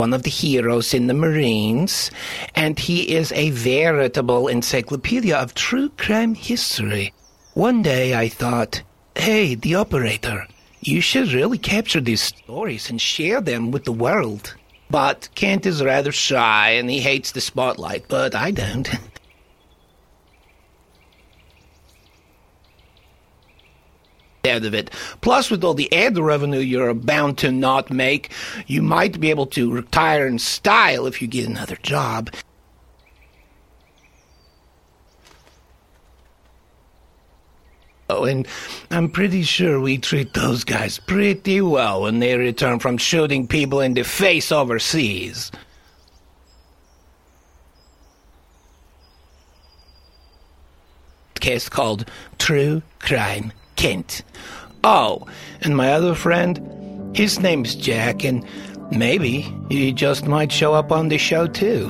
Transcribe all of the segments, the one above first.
one of the heroes in the Marines, and he is a veritable encyclopedia of true crime history. One day I thought, hey, the operator, you should really capture these stories and share them with the world. But Kent is rather shy and he hates the spotlight, but I don't. out of it. Plus, with all the ad revenue you're bound to not make, you might be able to retire in style if you get another job. Oh, and I'm pretty sure we treat those guys pretty well when they return from shooting people in the face overseas. Case called True Crime Kent. Oh, and my other friend, his name's Jack, and maybe he just might show up on the show too.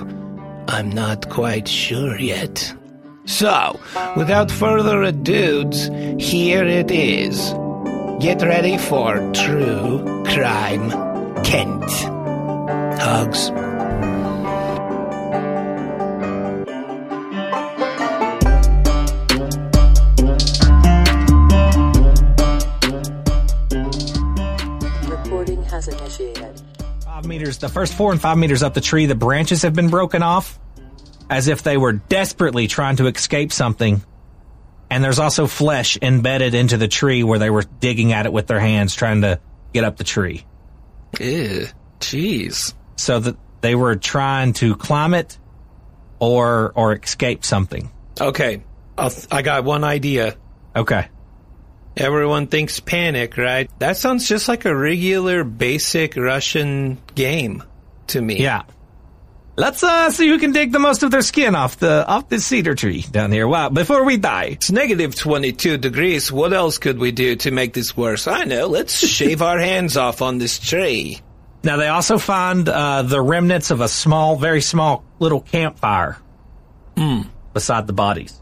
I'm not quite sure yet. So, without further ado, here it is. Get ready for True Crime Kent. Hugs. Recording has initiated. Five meters, the first four and five meters up the tree, the branches have been broken off as if they were desperately trying to escape something. And there's also flesh embedded into the tree where they were digging at it with their hands trying to get up the tree. Ew. Jeez. So that they were trying to climb it or or escape something. Okay, I'll, I got one idea. Okay. Everyone thinks panic, right? That sounds just like a regular, basic Russian game to me. Yeah. Let's uh, see who can take the most of their skin off the off this cedar tree down here. Wow! Before we die, It's negative 22 degrees. What else could we do to make this worse? I know. Let's shave our hands off on this tree. now they also find uh, the remnants of a small, very small little campfire beside the bodies.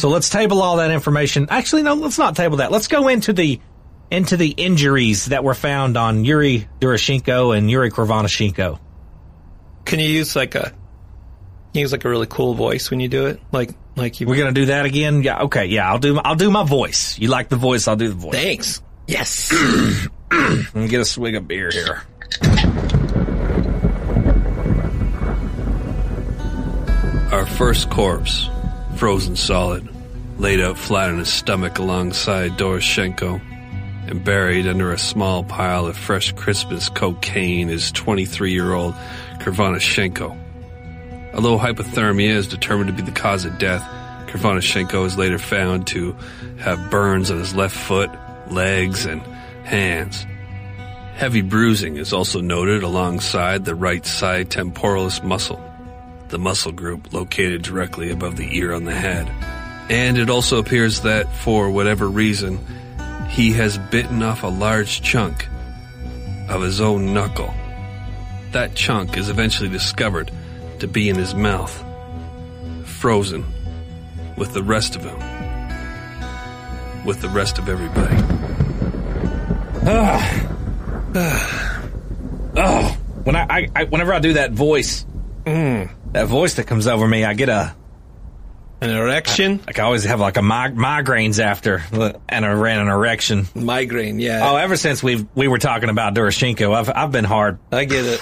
So let's table all that information. Actually, no, let's not table that. Let's go into the into the injuries that were found on Yuri Doroshenko and Yuri Krivonischenko. Can you use like a use like a really cool voice when you do it? Like like you We're gonna do that again. Yeah. Okay. Yeah. I'll do. I'll do my voice. You like the voice? I'll do the voice. Thanks. Yes. Let me get a swig of beer here. Our first corpse, frozen solid, laid out flat on his stomach alongside Doroshenko and buried under a small pile of fresh Christmas cocaine is 23 year old Krivonischenko. Although hypothermia is determined to be the cause of death, Krivonischenko is later found to have burns on his left foot, legs, and hands. Heavy bruising is also noted alongside the right side temporalis muscle, the muscle group located directly above the ear on the head. And it also appears that, for whatever reason, he has bitten off a large chunk of his own knuckle. That chunk is eventually discovered to be in his mouth, frozen with the rest of him, with the rest of everybody. Oh, when I, I, I whenever I do that voice, mm, that voice that comes over me, I get a An erection, like I always have like a mig- migraines after and I ran an erection. migraine. Yeah, Oh, ever since we we were talking about Doroshenko, I've I've been hard. I get it.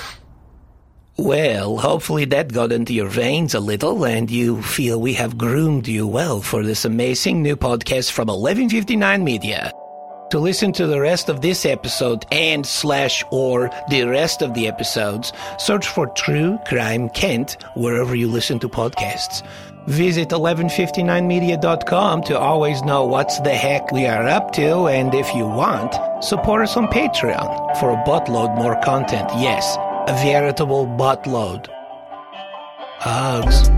Well, hopefully that got into your veins a little and you feel we have groomed you well for this amazing new podcast from 1159 Media. To listen to the rest of this episode and slash or the rest of the episodes, search for True Crime Kent wherever you listen to podcasts. Visit 1159media.com to always know what's the heck we are up to and if you want, support us on Patreon for a buttload more content. Yes, a veritable buttload. Hugs.